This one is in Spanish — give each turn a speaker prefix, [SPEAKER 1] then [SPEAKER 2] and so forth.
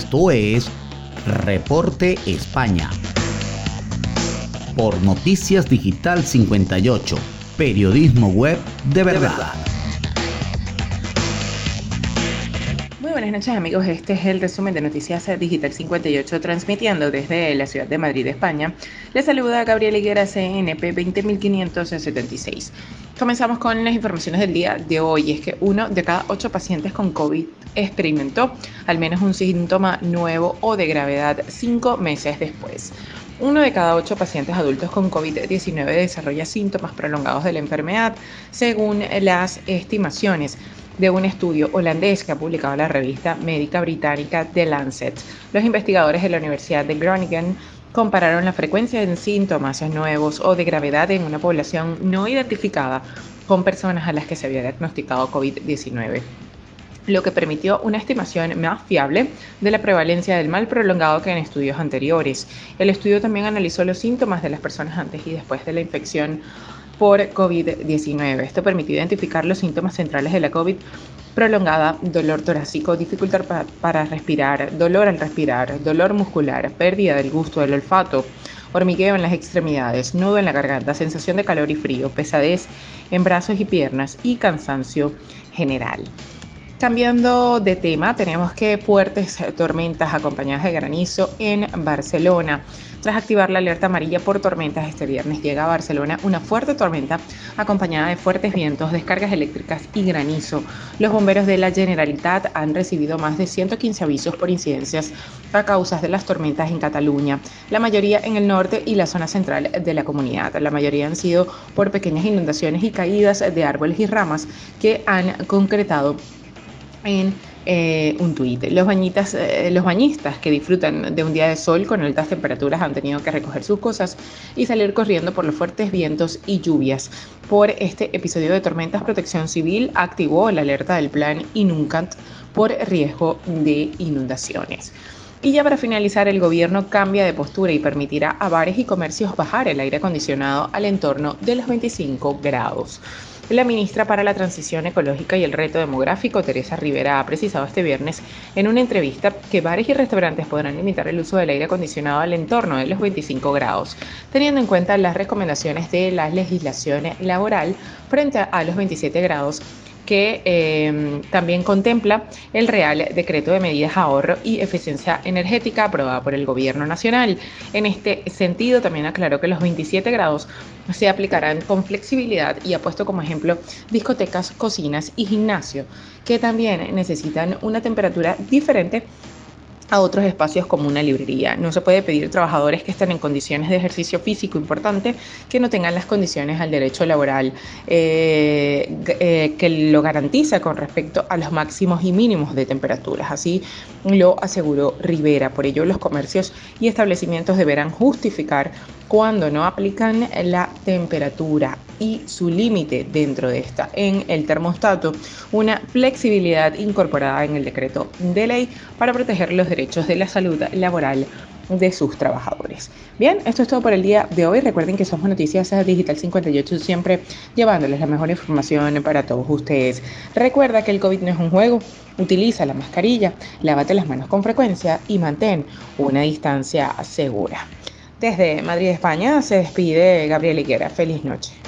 [SPEAKER 1] Esto es Reporte España. Por Noticias Digital 58, periodismo web de verdad.
[SPEAKER 2] Muy buenas noches amigos, este es el resumen de Noticias Digital 58 transmitiendo desde la ciudad de Madrid, España. Les saluda Gabriel Higuera, CNP 20576. Comenzamos con las informaciones del día de hoy. Es que uno de cada ocho pacientes con COVID experimentó al menos un síntoma nuevo o de gravedad cinco meses después. Uno de cada ocho pacientes adultos con COVID-19 desarrolla síntomas prolongados de la enfermedad, según las estimaciones de un estudio holandés que ha publicado la revista médica británica The Lancet. Los investigadores de la Universidad de Groningen compararon la frecuencia de síntomas nuevos o de gravedad en una población no identificada con personas a las que se había diagnosticado COVID-19 lo que permitió una estimación más fiable de la prevalencia del mal prolongado que en estudios anteriores. El estudio también analizó los síntomas de las personas antes y después de la infección por COVID-19. Esto permitió identificar los síntomas centrales de la COVID prolongada, dolor torácico, dificultad para, respirar, dolor al respirar, dolor muscular, pérdida del gusto del olfato, hormigueo en las extremidades, nudo en la garganta, sensación de calor y frío, pesadez en brazos y piernas y cansancio general. Cambiando de tema, tenemos que fuertes tormentas acompañadas de granizo en Barcelona. Tras activar la alerta amarilla por tormentas este viernes, llega a Barcelona una fuerte tormenta acompañada de fuertes vientos, descargas eléctricas y granizo. Los bomberos de la Generalitat han recibido más de 115 avisos por incidencias a causa de las tormentas en Cataluña, la mayoría en el norte y la zona central de la comunidad. La mayoría han sido por pequeñas inundaciones y caídas de árboles y ramas que han concretado en eh, un tuit. Eh, los bañistas que disfrutan de un día de sol con altas temperaturas han tenido que recoger sus cosas y salir corriendo por los fuertes vientos y lluvias. Por este episodio de tormentas, Protección Civil activó la alerta del plan Inuncant por riesgo de inundaciones. Y ya para finalizar, el gobierno cambia de postura y permitirá a bares y comercios bajar el aire acondicionado al entorno de los 25 grados. La ministra para la Transición Ecológica y el Reto Demográfico, Teresa Rivera, ha precisado este viernes en una entrevista que bares y restaurantes podrán limitar el uso del aire acondicionado al entorno de los 25 grados, teniendo en cuenta las recomendaciones de la legislación laboral frente a los 27 grados que em, también contempla el Real Decreto de Medidas Ahorro y Eficiencia Energética aprobada por el Gobierno Nacional. En este sentido, también aclaró que los 27 grados se aplicarán con flexibilidad y ha puesto como ejemplo discotecas, cocinas y gimnasio, que también necesitan una temperatura diferente a otros espacios como una librería. No se puede pedir trabajadores que estén en condiciones de ejercicio físico importante que no tengan las condiciones al derecho laboral eh, eh, que lo garantiza con respecto a los máximos y mínimos de temperaturas. Así lo aseguró Rivera. Por ello, los comercios y establecimientos deberán justificar cuando no aplican la temperatura y su límite dentro de esta en el termostato, una flexibilidad incorporada en el decreto de ley para proteger los derechos de la salud laboral de sus trabajadores. Bien, esto es todo por el día de hoy. Recuerden que somos Noticias Digital 58, siempre llevándoles la mejor información para todos ustedes. Recuerda que el COVID no es un juego. Utiliza la mascarilla, lávate las manos con frecuencia y mantén una distancia segura. Desde Madrid, España, se despide Gabriel Higuera. Feliz noche.